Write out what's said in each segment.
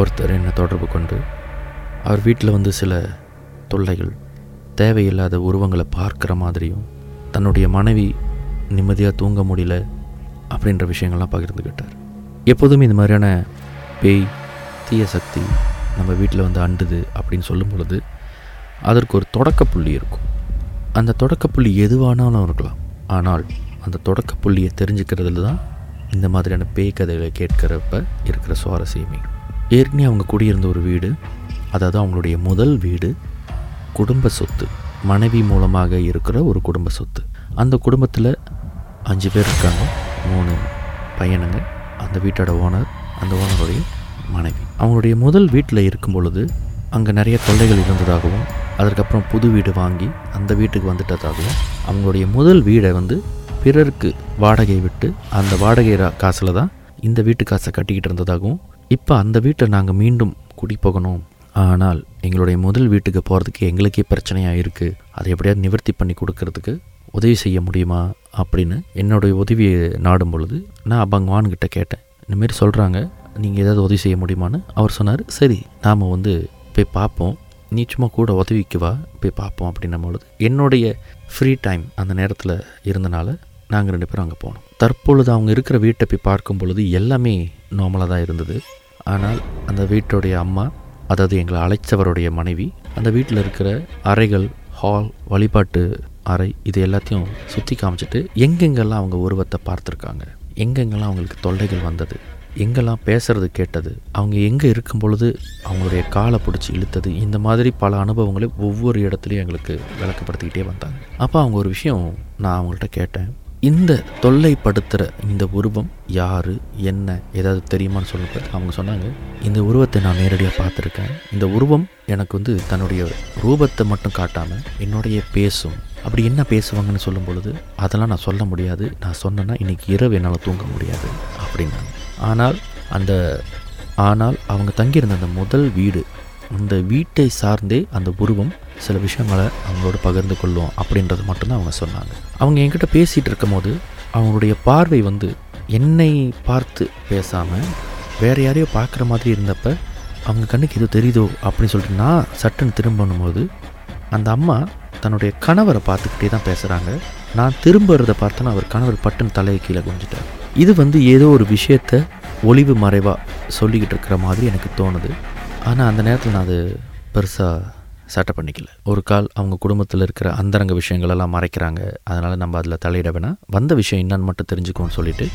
ஒருத்தர் என்னை தொடர்பு கொண்டு அவர் வீட்டில் வந்து சில தொல்லைகள் தேவையில்லாத உருவங்களை பார்க்குற மாதிரியும் தன்னுடைய மனைவி நிம்மதியாக தூங்க முடியல அப்படின்ற விஷயங்கள்லாம் பகிர்ந்துக்கிட்டார். எப்போதும் இந்த மாதிரியான பேய் தீய சக்தி நம்ம வீட்டில் வந்து அண்டுது அப்படின்னு சொல்லும் பொழுது அதற்கு ஒரு தொடக்கப்புள்ளி இருக்கும். அந்த தொடக்கப்புள்ளி எதுவானாலும் இருக்கலாம். ஆனால் அந்த தொடக்கப்புள்ளியை தெரிஞ்சுக்கிறதுல தான் இந்த மாதிரியான பேய் கதைகளை கேட்கிறப்ப இருக்கிற சுவாரஸ்யமே. ஏற்கனவே அவங்க குடியிருந்த ஒரு வீடு அதாவது அவங்களுடைய முதல் வீடு குடும்ப சொத்து மனைவி மூலமாக இருக்கிற ஒரு குடும்ப சொத்து. அந்த குடும்பத்தில் அஞ்சு பேர் இருக்காங்க மூணு பையனுங்க அந்த வீட்டோட ஓனர் அந்த ஓனருடைய மனைவி. அவங்களுடைய முதல் வீட்டில் இருக்கும் பொழுது அங்கே நிறைய தொல்லைகள் இருந்ததாகவும் அதற்கப்புறம் புது வீடு வாங்கி அந்த வீட்டுக்கு வந்துட்டதாகவும் அவங்களுடைய முதல் வீடை வந்து பிறருக்கு வாடகை விட்டு அந்த வாடகை காசில் தான் இந்த வீட்டு காசை கட்டிக்கிட்டு இருந்ததாகவும் இப்போ அந்த வீட்டை நாங்கள் மீண்டும் குடி போகணும் ஆனால் எங்களுடைய முதல் வீட்டுக்கு போகிறதுக்கு எங்களுக்கே பிரச்சனையாக இருக்குது அதை எப்படியாவது நிவர்த்தி பண்ணி கொடுக்கறதுக்கு உதவி செய்ய முடியுமா? அப்படின்னு என்னுடைய உதவியை நாடும் பொழுது நான் அபங்வான்கிட்ட கேட்டேன். இந்தமாரி சொல்கிறாங்க நீங்கள் ஏதாவது உதவி செய்ய முடியுமான்னு அவர் சொன்னார். சரி நாம் வந்து போய் பார்ப்போம். நீ சும்மா கூட உதவிக்கு வா போய் பார்ப்போம் அப்படின்னும் பொழுது என்னுடைய ஃப்ரீ டைம் அந்த நேரத்தில் இருந்தனால நாங்கள் ரெண்டு பேரும் அங்கே போனோம். தற்பொழுது அவங்க இருக்கிற வீட்டை போய் பார்க்கும் பொழுது எல்லாமே நார்மலாக தான் இருந்தது. ஆனால் அந்த வீட்டுடைய அம்மா அதாவது எங்களை அழைச்சவருடைய மனைவி அந்த வீட்டில் இருக்கிற அறைகள் ஹால் வழிபாட்டு அறை இது எல்லாத்தையும் சுற்றி காமிச்சிட்டு எங்கெங்கெல்லாம் அவங்க உருவத்தை பார்த்துருக்காங்க எங்கெங்கெல்லாம் அவங்களுக்கு தொல்லைகள் வந்தது எங்கெல்லாம் பேசுறது கேட்டது அவங்க எங்கே இருக்கும் பொழுது அவங்களுடைய காலை பிடிச்சி இழுத்தது இந்த மாதிரி பல அனுபவங்களை ஒவ்வொரு இடத்துலையும் எங்களுக்கு விளக்கப்படுத்திக்கிட்டே வந்தாங்க. அப்போ அவங்க ஒரு விஷயம் நான் அவங்கள்ட்ட கேட்டேன். இந்த தொல்லைப்படுத்துகிற இந்த உருவம் யார் என்ன ஏதாவது தெரியுமான்னு சொல்லும்போது அவங்க சொன்னாங்க இந்த உருவத்தை நான் நேரடியாக பார்த்துருக்கேன். இந்த உருவம் எனக்கு வந்து தன்னுடைய ரூபத்தை மட்டும் காட்டாமல் என்னுடைய பேசும். அப்படி என்ன பேசுவாங்கன்னு சொல்லும் பொழுது அதெல்லாம் நான் சொல்ல முடியாது. நான் சொன்னேன்னா இன்றைக்கி இரவு என்னால் தூங்க முடியாது. அப்படின்னாங்க. ஆனால் அந்த ஆனால் அவங்க தங்கியிருந்த அந்த முதல் வீடு அந்த வீட்டை சார்ந்தே அந்த உருவம் சில விஷயங்களை அவங்களோட பகிர்ந்து கொள்ளும் அப்படின்றது மட்டும்தான் அவங்க சொன்னாங்க. அவங்க என்கிட்ட பேசிகிட்டு இருக்கும்போது அவங்களுடைய பார்வை வந்து என்னை பார்த்து பேசாமல் வேறு யாரையோ பார்க்குற மாதிரி இருந்தப்ப அவங்க கண்ணுக்கு ஏதோ தெரியுதோ அப்படின்னு சொல்லிட்டு நான் சட்டுன்னு திரும்பணும்போது அந்த அம்மா தன்னுடைய கணவரை பார்த்துக்கிட்டே தான் பேசுகிறாங்க நான் திரும்புறத பார்த்தோன்னா அவர் கணவர் பட்டுன்னு தலையை கீழே கொஞ்சிட்டார் இது வந்து ஏதோ ஒரு விஷயத்த ஒளிவு மறைவாக சொல்லிக்கிட்டு இருக்கிற மாதிரி எனக்கு தோணுது. ஆனால் அந்த நேரத்தில் நான் அது பெருசாக சட்டை பண்ணிக்கல. ஒரு கால் அவங்க குடும்பத்தில் இருக்கிற அந்தரங்க விஷயங்களெல்லாம் மறைக்கிறாங்க. அதனால் நம்ம அதில் தலையிட வேணாம் வந்த விஷயம் என்னன்னு மட்டும் தெரிஞ்சுக்கோன்னு சொல்லிட்டு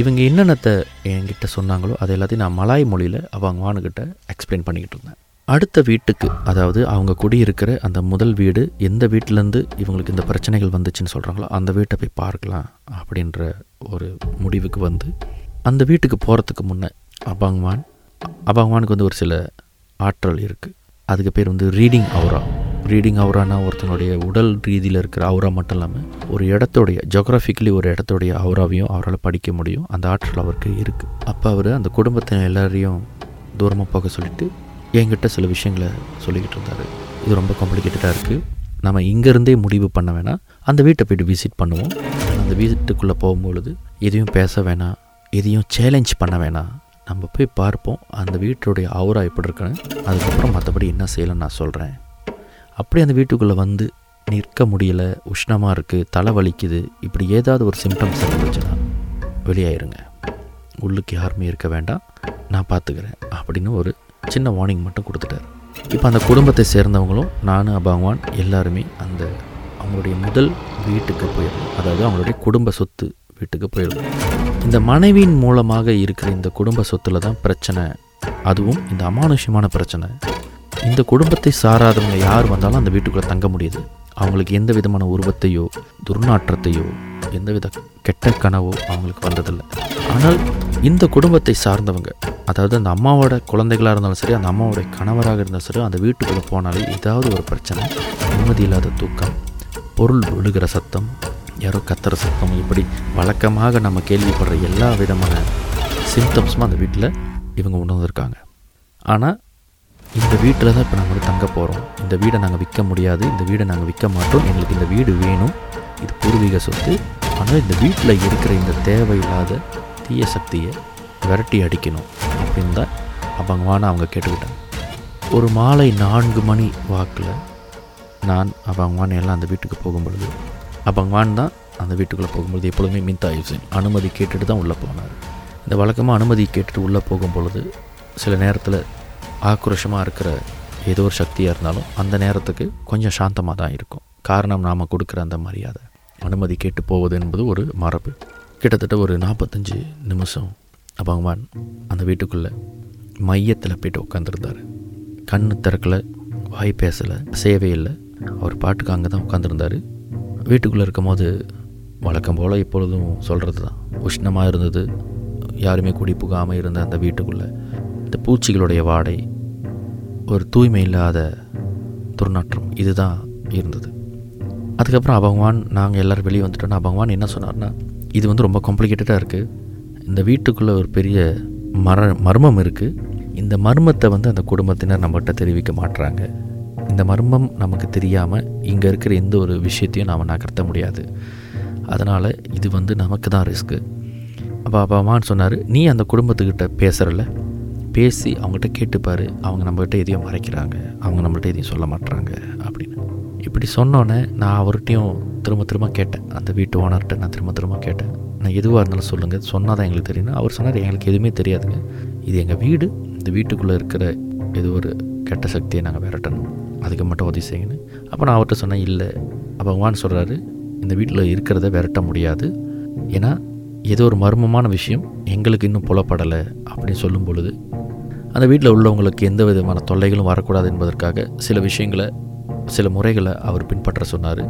இவங்க என்னென்னத்தை என்கிட்ட சொன்னாங்களோ அது எல்லாத்தையும் நான் மலாய் மொழியில் அவங்க வானுக்கிட்ட எக்ஸ்பிளைன் பண்ணிக்கிட்டு இருந்தேன். அடுத்த வீட்டுக்கு அதாவது அவங்க குடியிருக்கிற அந்த முதல் வீடு எந்த வீட்டிலேருந்து இவங்களுக்கு இந்த பிரச்சனைகள் வந்துச்சுன்னு சொல்கிறாங்களோ அந்த வீட்டை போய் பார்க்கலாம் அப்படின்ற ஒரு முடிவுக்கு வந்து அந்த வீட்டுக்கு போகிறதுக்கு முன்னே அபாங்வான் அபாங்வானுக்கு வந்து ஒரு சில ஆற்றல் இருக்குது அதுக்கு பேர் வந்து ரீடிங் அவுரா ரீடிங் அவுரானா ஒருத்தனுடைய உடல் ரீதியில் இருக்கிற அவுரா மட்டும் இல்லாமல் ஒரு இடத்துடைய ஜோக்ராஃபிக்கலி ஒரு இடத்துடைய அவுராவையும் அவரால் படிக்க முடியும். அந்த ஆற்றல் அவருக்கு இருக்குது அப்போ அவர் அந்த குடும்பத்தை எல்லாரையும் தூரமாக போக சொல்லிட்டு என்கிட்ட சில விஷயங்களை சொல்லிக்கிட்டு இருந்தார். இது ரொம்ப காம்ப்ளிகேட்டடாக இருக்குது நம்ம இங்கேருந்தே முடிவு பண்ண வேணாம். அந்த வீட்டை போய்ட்டு விசிட் பண்ணுவோம். அந்த வீட்டுக்குள்ளே போகும்பொழுது எதையும் பேச வேணாம். எதையும் சேலஞ்ச் பண்ண வேணாம். நம்ம போய் பார்ப்போம். அந்த வீட்டுடைய அவுரா எப்படி இருக்குன்னு அதுக்கப்புறம் மற்றபடி என்ன செய்யலைன்னு நான் சொல்கிறேன் அப்படி அந்த வீட்டுக்குள்ளே வந்து நிற்க முடியல உஷ்ணமாக இருக்குது தலை வலிக்குது. இப்படி ஏதாவது ஒரு சிம்டம்ஸ் இருந்துச்சுன்னா வெளியாயிருங்க. உள்ளுக்கு யாருமே இருக்க வேண்டாம். நான் பார்த்துக்கிறேன் அப்படின்னு ஒரு சின்ன வார்னிங் மட்டும் கொடுத்துட்டார். இப்போ அந்த குடும்பத்தை சேர்ந்தவங்களும் நானும் அபாங்வான் எல்லாருமே அந்த அவங்களுடைய முதல் வீட்டுக்கு போயிடணும். அதாவது அவங்களுடைய குடும்ப சொத்து வீட்டுக்கு போயிடணும். இந்த மனைவியின் மூலமாக இருக்கிற இந்த குடும்ப சொத்துல தான் பிரச்சனை. அதுவும் இந்த அமானுஷ்யமான பிரச்சனை. இந்த குடும்பத்தை சாராதவங்க யார் வந்தாலும் அந்த வீட்டுக்குள்ளே தங்க முடியுது. அவங்களுக்கு எந்த விதமான உருவத்தையோ துர்நாற்றத்தையோ எந்தவித கெட்ட கனவோ அவங்களுக்கு வந்ததில்லை. ஆனால் இந்த குடும்பத்தை சார்ந்தவங்க அதாவது அந்த அம்மாவோட குழந்தைகளாக இருந்தாலும் சரி அந்த அம்மாவோட கணவராக இருந்தாலும் சரி அந்த வீட்டுக்குள்ளே போனாலே ஏதாவது ஒரு பிரச்சனை நிம்மதி இல்லாத தூக்கம் பொருள் விழுகிற சத்தம் யாரோ கத்துற சத்தம் இப்படி வழக்கமாக நம்ம கேள்விப்படுற எல்லா விதமான சிம்டம்ஸும் அந்த வீட்டில் இவங்க உணர்ந்துருக்காங்க. ஆனால் இந்த வீட்டில் தான் இப்போ நாங்கள் வந்து தங்க போகிறோம் இந்த வீடை நாங்கள் விற்க முடியாது. இந்த வீடை நாங்கள் விற்க மாட்டோம். எங்களுக்கு இந்த வீடு வேணும். இது பூர்வீக சொத்து. ஆனால் இந்த வீட்டில் இருக்கிற இந்த தேவையில்லாத தீய சக்தியை விரட்டி அடிக்கணும் அப்படின்னு தான் அவங்கவான அவங்க கேட்டுக்கிட்டாங்க. ஒரு மாலை நான்கு மணி வாக்கில் நான் அவங்கவான் எல்லாம் அந்த வீட்டுக்கு போகும்பொழுது தான் அந்த வீட்டுக்குள்ளே போகும்பொழுது எப்பொழுதுமே மின்தா யூசின் அனுமதி கேட்டுட்டு தான் உள்ளே போனார். இந்த வழக்கமாக அனுமதி கேட்டுட்டு உள்ளே போகும் பொழுது சில நேரத்தில் ஆக்ரோஷமாக இருக்கிற ஏதோ ஒரு சக்தியாக இருந்தாலும் அந்த நேரத்துக்கு கொஞ்சம் சாந்தமாக தான் இருக்கும். காரணம் நாம் கொடுக்குற அந்த மரியாதை. அனுமதி கேட்டு போவது என்பது ஒரு மரபு. கிட்டத்தட்ட ஒரு நாற்பத்தஞ்சு நிமிஷம் பகவான் அந்த வீட்டுக்குள்ளே மையத்தில் போயிட்டு உட்காந்துருந்தார் கண்ணு திறக்கலை வாய் பேசலை சேவை இல்லை அவர் பாட்டுக்கு அங்கே தான் உட்காந்துருந்தார் வீட்டுக்குள்ளே இருக்கும் போது வழக்கம் போல் எப்பொழுதும் சொல்கிறது தான் உஷ்ணமாக இருந்தது. யாருமே குடி புகாமல் இருந்த அந்த வீட்டுக்குள்ளே. இந்த பூச்சிகளுடைய வாடை ஒரு தூய்மை இல்லாத துர்நாற்றம் இதுதான் இருந்தது. அதுக்கப்புறம் அபகவான் நாங்கள் எல்லோரும் வெளியே வந்துட்டோன்னா அபகவான் என்ன சொன்னார்னா இது வந்து ரொம்ப காம்ப்ளிகேட்டடாக இருக்குது இந்த வீட்டுக்குள்ளே ஒரு பெரிய மர மர்மம் இருக்குது இந்த மர்மத்தை வந்து அந்த குடும்பத்தினர் நம்மகிட்ட தெரிவிக்க மாட்டுறாங்க இந்த மர்மம் நமக்கு தெரியாமல் இங்கே இருக்கிற எந்த ஒரு விஷயத்தையும் நாம் நகர்த்த முடியாது. அதனால் இது வந்து நமக்கு தான் ரிஸ்க்கு அப்போ அப்பாமான்னு சொன்னார் நீ அந்த குடும்பத்துக்கிட்ட பேசுகிறல பேசி அவங்ககிட்ட கேட்டுப்பார். அவங்க நம்மகிட்ட எதையும் மறைக்கிறாங்க. அவங்க நம்மகிட்ட எதையும் சொல்ல மாட்டுறாங்க அப்படின்னு. இப்படி சொன்னோன்னே நான் அவர்கிட்டையும் திரும்ப திரும்ப கேட்டேன். அந்த வீட்டு ஓனர்கிட்ட நான் திரும்ப திரும்ப கேட்டேன். நான் எதுவாக இருந்தாலும் சொல்லுங்கள் சொன்னால் தான் எங்களுக்கு தெரியும் அவர் சொன்னார். எங்களுக்கு எதுவுமே தெரியாதுங்க. இது எங்கள் வீடு. இந்த வீட்டுக்குள்ளே இருக்கிற ஏதோ ஒரு கெட்ட சக்தியை நாங்கள் விரட்டணும். அதுக்கு மட்டும் உதவி செய்யணும் அப்போ நான் அவர்கிட்ட சொன்னேன் இல்லை அப்போ வான்னு சொல்கிறாரு இந்த வீட்டில் இருக்கிறத விரட்ட முடியாது. ஏன்னா ஏதோ ஒரு மர்மமான விஷயம் எங்களுக்கு இன்னும் புலப்படலை அப்படின்னு சொல்லும் பொழுது அந்த வீட்டில் உள்ளவங்களுக்கு எந்த விதமான தொல்லைகளும் வரக்கூடாது என்பதற்காக சில விஷயங்களை சில முறைகளை அவர் பின்பற்ற சொன்னார்.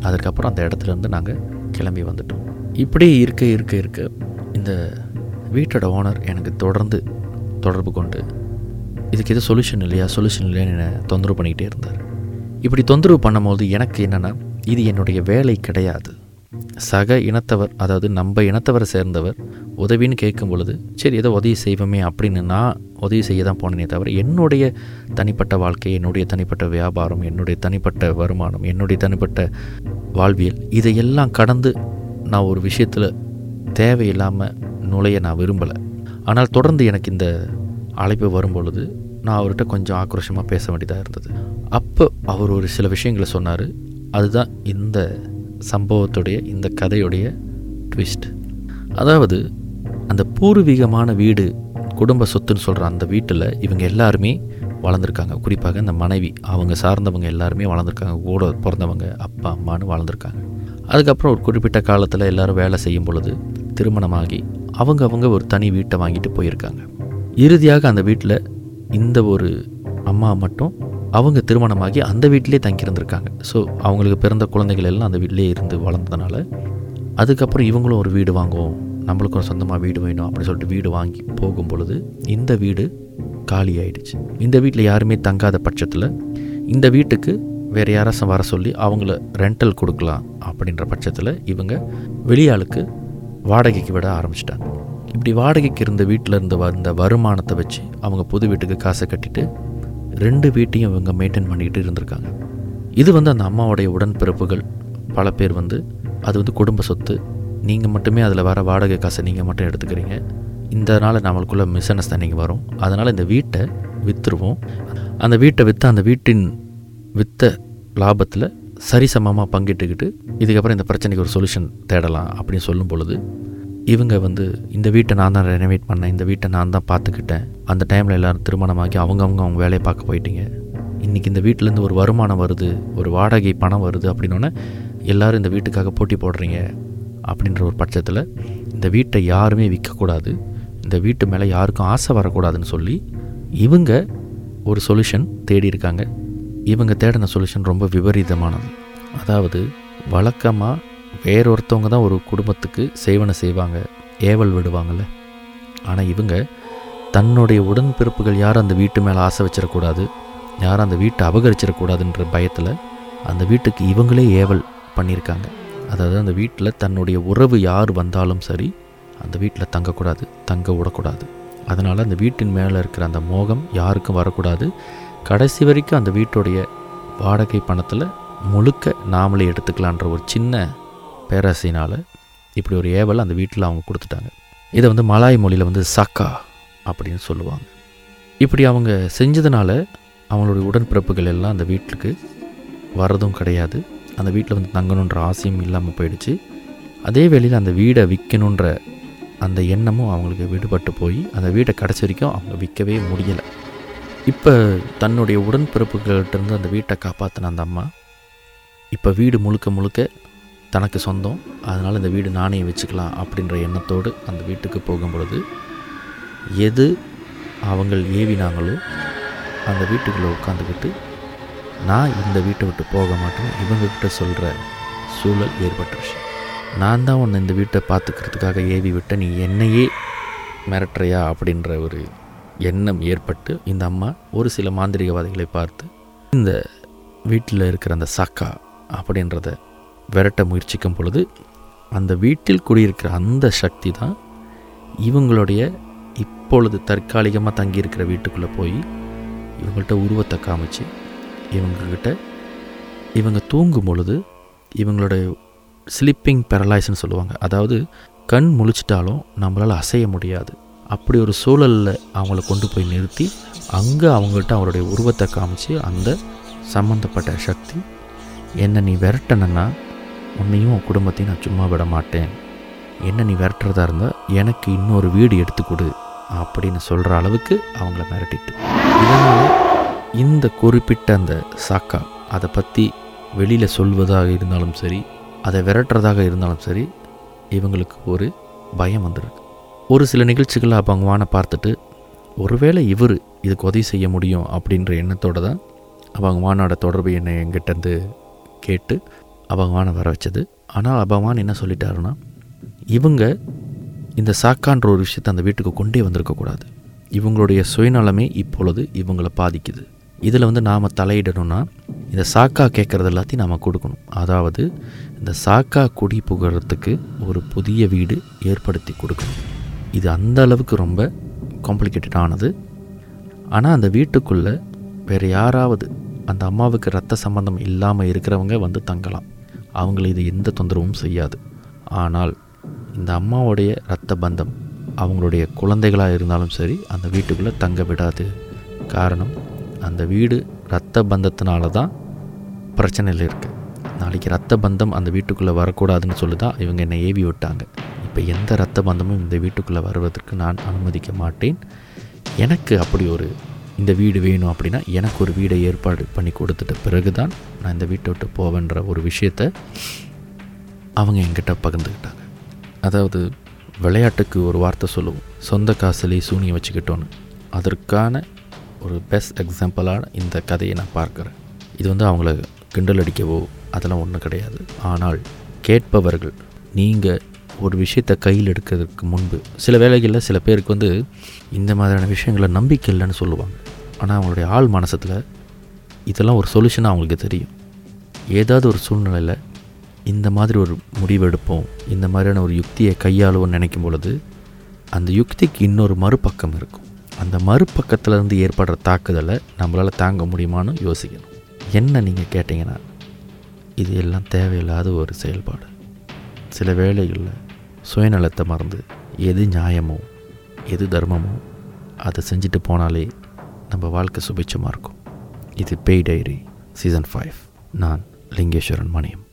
அதுக்கப்புறம் அந்த இடத்துலேருந்து நாங்கள் கிளம்பி வந்துட்டோம். இப்படி இருக்க இருக்க இருக்க இந்த வீட்டோட ஓனர் எனக்கு தொடர்ந்து தொடர்பு கொண்டு இதுக்கு எதுவும் சொல்யூஷன் இல்லையா? சொல்யூஷன் இல்லையான்னு என்னை தொந்தரவு பண்ணிக்கிட்டே இருந்தார். இப்படி தொந்தரவு பண்ணும்போது எனக்கு என்னென்னா இது என்னுடைய வேலை கிடையாது. சக இனத்தவர் அதாவது நம்ம இனத்தவரை சேர்ந்தவர் உதவின்னு கேட்கும் பொழுது சரி ஏதோ உதவி செய்வோமே அப்படின்னு நான் உதவி செய்ய தான் போனேனே தவிர என்னுடைய தனிப்பட்ட வாழ்க்கை என்னுடைய தனிப்பட்ட வியாபாரம் என்னுடைய தனிப்பட்ட வருமானம் என்னுடைய தனிப்பட்ட வாழ்வியல் இதையெல்லாம் கடந்து நான் ஒரு விஷயத்தில் தேவையில்லாமல் நுழைய நான் விரும்பலை. ஆனால் தொடர்ந்து எனக்கு இந்த அழைப்பு வரும்பொழுது நான் அவர்கிட்ட கொஞ்சம் ஆக்ரோஷமாக பேச வேண்டியதாக இருந்தது. அப்போ அவர் ஒரு சில விஷயங்களை சொன்னார். அதுதான் இந்த சம்பவத்துடைய இந்த கதையுடைய ட்விஸ்ட் அதாவது அந்த பூர்வீகமான வீடு குடும்ப சொத்துன்னு சொல்கிற அந்த வீட்டில் இவங்க எல்லாருமே வளர்ந்துருக்காங்க. குறிப்பாக இந்த மனைவி அவங்க சார்ந்தவங்க எல்லாருமே வளர்ந்துருக்காங்க. கூட பிறந்தவங்க அப்பா அம்மான்னு வளர்ந்துருக்காங்க. அதுக்கப்புறம் ஒரு குறிப்பிட்ட காலத்தில் எல்லோரும் வேலை செய்யும் பொழுது திருமணமாகி அவங்க அவங்க ஒரு தனி வீட்டை வாங்கிட்டு போயிருக்காங்க. இறுதியாக அந்த வீட்டில் இந்த ஒரு அம்மா மட்டும் அவங்க திருமணமாகி அந்த வீட்டிலே தங்கியிருந்திருக்காங்க. ஸோ அவங்களுக்கு பிறந்த குழந்தைகள் எல்லாம் அந்த வீட்டிலே இருந்து வளர்ந்ததுனால அதுக்கப்புறம் இவங்களும் ஒரு வீடு வாங்குவோம் நம்மளுக்கு ஒரு சொந்தமாக வீடு வேணும் அப்படின்னு சொல்லிட்டு வீடு வாங்கி போகும் பொழுது இந்த வீடு காலி ஆயிடுச்சு. இந்த வீட்டில் யாருமே தங்காத பட்சத்தில் இந்த வீட்டுக்கு வேறு யாராச்சும் வர சொல்லி அவங்கள ரெண்டல் கொடுக்கலாம் அப்படின்ற பட்சத்தில் இவங்க வெளியாளுக்கு வாடகைக்கு விட ஆரம்பிச்சிட்டாங்க. இப்படி வாடகைக்கு இருந்த வீட்டில் இருந்து வந்த வருமானத்தை வச்சு அவங்க புது வீட்டுக்கு காசை கட்டிட்டு ரெண்டு வீட்டையும் இவங்க மெயின்டைன் பண்ணிக்கிட்டு இருந்திருக்காங்க. இது வந்து அந்த அம்மாவுடைய உடன்பிறப்புகள். பல பேர் வந்து அது வந்து குடும்ப சொத்து. நீங்கள் மட்டுமே அதில் வர வாடகை காசை நீங்கள் மட்டும் எடுத்துக்கிறீங்க. இதனால் நம்மளுக்குள்ள மிஸ் அண்டர்ஸ்டாண்டிங் வரும். அதனால் இந்த வீட்டை விற்றுருவோம் அந்த வீட்டை விற்று அந்த வீட்டின் விற்ற லாபத்தில் சரிசமமாக பங்கிட்டுக்கிட்டு இதுக்கப்புறம் இந்த பிரச்சனைக்கு ஒரு சொல்யூஷன் தேடலாம் அப்படின்னு சொல்லும் பொழுது இவங்க வந்து இந்த வீட்டை நான் தான் ரெனோவேட் பண்ணேன் இந்த வீட்டை நான் தான் பார்த்துக்கிட்டேன். அந்த டைமில் எல்லோரும் திருமணமாக்கி அவங்கவுங்க அவங்க வேலையை பார்க்க போயிட்டீங்க. இன்றைக்கி இந்த வீட்டிலேருந்து ஒரு வருமானம் வருது ஒரு வாடகை பணம் வருது அப்படின்னோடனே எல்லோரும் இந்த வீட்டுக்காக போட்டி போடுறீங்க அப்படின்ற ஒரு பட்சத்தில் இந்த வீட்டை யாருமே விற்கக்கூடாது இந்த வீட்டு மேலே யாருக்கும் ஆசை வரக்கூடாதுன்னு சொல்லி இவங்க ஒரு சொல்யூஷன் தேடி இருக்காங்க. இவங்க தேடின சொல்யூஷன் ரொம்ப விபரீதமானது. அதாவது வழக்கமாக வேறொருத்தவங்க தான் ஒரு குடும்பத்துக்கு சேவனை செய்வாங்க ஏவல் விடுவாங்கள்ல ஆனால் இவங்க தன்னுடைய உடன்பிறப்புகள் யாரும் அந்த வீட்டு மேலே ஆசை வச்சிடக்கூடாது யாரும் அந்த வீட்டை அபகரிச்சிடக்கூடாதுன்ற பயத்தில் அந்த வீட்டுக்கு இவங்களே ஏவல் பண்ணியிருக்காங்க. அதாவது அந்த வீட்டில் தன்னுடைய உறவு யார் வந்தாலும் சரி அந்த வீட்டில் தங்கக்கூடாது தங்க விடக்கூடாது. அதனால் அந்த வீட்டின் மேலே இருக்கிற அந்த மோகம் யாருக்கும் வரக்கூடாது. கடைசி வரைக்கும் அந்த வீட்டுடைய வாடகை பணத்தில் முழுக்க நாமளே எடுத்துக்கலான்ற ஒரு சின்ன பேரரசினால் இப்படி ஒரு ஏவல் அந்த வீட்டில் அவங்க கொடுத்துட்டாங்க. இதை வந்து மலாய் மொழியில் வந்து சக்கா அப்படின்னு சொல்லுவாங்க. இப்படி அவங்க செஞ்சதுனால அவங்களுடைய உடன்பிறப்புகள் எல்லாம் அந்த வீட்டுக்கு வர்றதும் கிடையாது. அந்த வீட்டில் வந்து தங்கணுன்ற ஆசையும் இல்லாமல் போயிடுச்சு. அதே வேளையில் அந்த வீடை விற்கணுன்ற அந்த எண்ணமும் அவங்களுக்கு விடுபட்டு போய் அந்த வீட்டை கடைசி வரைக்கும் அவங்க விற்கவே முடியலை. இப்போ தன்னுடைய உடன்பிறப்புகள்கிட்டருந்து அந்த வீட்டை காப்பாற்றின அந்த அம்மா இப்போ வீடு முழுக்க முழுக்க தனக்கு சொந்தம். அதனால் இந்த வீடு நானே வச்சுக்கலாம் அப்படின்ற எண்ணத்தோடு அந்த வீட்டுக்கு போகும் பொழுது எது அவங்கள் ஏவினாங்களோ அந்த வீட்டுக்குள்ளே உட்காந்துக்கிட்டு நான் இந்த வீட்டை விட்டு போக மாட்டேன் இவங்கக்கிட்ட சொல்கிற சூழல் ஏற்பட்டுருச்சு. நான் தான் உன்னை இந்த வீட்டை பார்த்துக்கிறதுக்காக ஏவி விட்ட. நீ என்னையே மிரட்டுறையா? அப்படின்ற ஒரு எண்ணம் ஏற்பட்டு இந்த அம்மா ஒரு சில மாந்திரிகவாதிகளை பார்த்து இந்த வீட்டில் இருக்கிற அந்த சக்கா அப்படின்றத விரட்ட முயற்சிக்கும் பொழுது அந்த வீட்டில் குடியிருக்கிற அந்த சக்தி தான் இவங்களுடைய இப்பொழுது தற்காலிகமாக தங்கியிருக்கிற வீட்டுக்குள்ளே போய் இவங்கள்ட்ட உருவத்தை காமிச்சு இவங்கக்கிட்ட இவங்க தூங்கும் பொழுது இவங்களுடைய ஸ்லிப்பிங் பேரலைஸ்ன்னு சொல்லுவாங்க. அதாவது கண் முழிச்சிட்டாலும் நம்மளால் அசைய முடியாது. அப்படி ஒரு சூழலில் அவங்கள கொண்டு போய் நிறுத்தி அங்கே அவங்கள்ட்ட அவருடைய உருவத்தை காமிச்சு அந்த சம்மந்தப்பட்ட சக்தி என்னை நீ விரட்டணுன்னா உன்னையும் உன் குடும்பத்தையும் நான் சும்மா விட மாட்டேன். என்ன நீ விரட்டுறதா இருந்தால் எனக்கு இன்னொரு வீடு எடுத்து கொடு அப்படின்னு சொல்கிற அளவுக்கு அவங்கள மிரட்டிட்டு. இதனால் இந்த குறிப்பிட்ட அந்த சாக்கா அதை பற்றி வெளியில் சொல்வதாக இருந்தாலும் சரி அதை விரட்டுறதாக இருந்தாலும் சரி இவங்களுக்கு ஒரு பயம் வந்துடுது ஒரு சில நிகழ்ச்சிகளை அவங்கவான பார்த்துட்டு ஒருவேளை இவர் இதுக்கு உதவி செய்ய முடியும் அப்படின்ற எண்ணத்தோடு தான் அவங்க வானோட தொடர்பு என்னை எங்கிட்டேருந்து கேட்டு அபகவானை வர வச்சது. ஆனால் அபகவான் என்ன சொல்லிட்டாருன்னா இவங்க இந்த சாக்கான்ற ஒரு விஷயத்தை அந்த வீட்டுக்கு கொண்டே வந்திருக்கக்கூடாது இவங்களுடைய சுயநலமே இப்பொழுது இவங்களை பாதிக்குது. இதில் வந்து நாம் தலையிடணும்னா இந்த சாக்கா கேட்குறது எல்லாத்தையும் நாம் கொடுக்கணும். அதாவது இந்த சாக்கா குடி புகறதுக்கு ஒரு புதிய வீடு ஏற்படுத்தி கொடுக்கணும். இது அந்த அளவுக்கு ரொம்ப காம்ப்ளிகேட்டட் ஆனது. ஆனால் அந்த வீட்டுக்குள்ளே வேறு யாராவது அந்த அம்மாவுக்கு ரத்த சம்பந்தம் இல்லாமல் இருக்கிறவங்க வந்து தங்கலாம். அவங்கள இது எந்த தொந்தரவும் செய்யாது. ஆனால் இந்த அம்மாவுடைய இரத்த பந்தம் அவங்களுடைய குழந்தைகளாக இருந்தாலும் சரி அந்த வீட்டுக்குள்ளே தங்க விடாது. காரணம் அந்த வீடு இரத்த பந்தத்தினால தான் பிரச்சனையில் இருக்குது நாளைக்கு ரத்த பந்தம் அந்த வீட்டுக்குள்ளே வரக்கூடாதுன்னு சொல்லி தான் இவங்க என்னை ஏவி விட்டாங்க. இப்போ எந்த ரத்த பந்தமும் இந்த வீட்டுக்குள்ளே வருவதற்கு நான் அனுமதிக்க மாட்டேன். எனக்கு அப்படி ஒரு இந்த வீடு வேணும் அப்படின்னா எனக்கு ஒரு வீடை ஏற்பாடு பண்ணி கொடுத்துட்ட பிறகு தான் நான் இந்த வீட்டை விட்டு போவேன்ற ஒரு விஷயத்த அவங்க என்கிட்ட பகிர்ந்துக்கிட்டாங்க. அதாவது விளையாட்டுக்கு ஒரு வார்த்தை சொல்லுவோம். சொந்த காசுலேயே சூனியம் வச்சுக்கிட்டோன்னு. அதற்கான ஒரு பெஸ்ட் எக்ஸாம்பிளான இந்த கதையை நான் பார்க்குறேன். இது வந்து அவங்கள கிண்டல் அடிக்கவோ அதெல்லாம் ஒன்றும் கிடையாது. ஆனால் கேட்பவர்கள் நீங்கள் ஒரு விஷயத்தை கையில் எடுக்கிறதுக்கு முன்பு சில வேலைகளில் சில பேருக்கு வந்து இந்த மாதிரியான விஷயங்களை நம்பிக்கை இல்லைன்னு சொல்லுவாங்க. ஆனால் அவங்களுடைய ஆள் மனசத்தில் இதெல்லாம் ஒரு சொல்யூஷனாக அவங்களுக்கு தெரியும். ஏதாவது ஒரு சூழ்நிலையில் இந்த மாதிரி ஒரு முடிவு எடுப்போம் இந்த மாதிரியான ஒரு யுக்தியை கையாளுவோம்னு நினைக்கும் பொழுது அந்த யுக்திக்கு இன்னொரு மறுபக்கம் இருக்கும். அந்த மறுபக்கத்தில் இருந்து ஏற்படுற தாக்குதலை நம்மளால் தாங்க முடியுமான்னு யோசிக்கணும். என்ன நீங்கள் கேட்டிங்கன்னா இது எல்லாம் தேவையில்லாத ஒரு செயல்பாடு. சில வேளைகளில் சுயநலத்தை மறந்து எது நியாயமோ எது தர்மமோ அதை செஞ்சுட்டு போனாலே நம்ம வாழ்க்கை சுபிச்சமாக இருக்கும். இது பேய் டைரி சீசன் ஃபைவ். நான் லிங்கேஸ்வரன் மணியம்.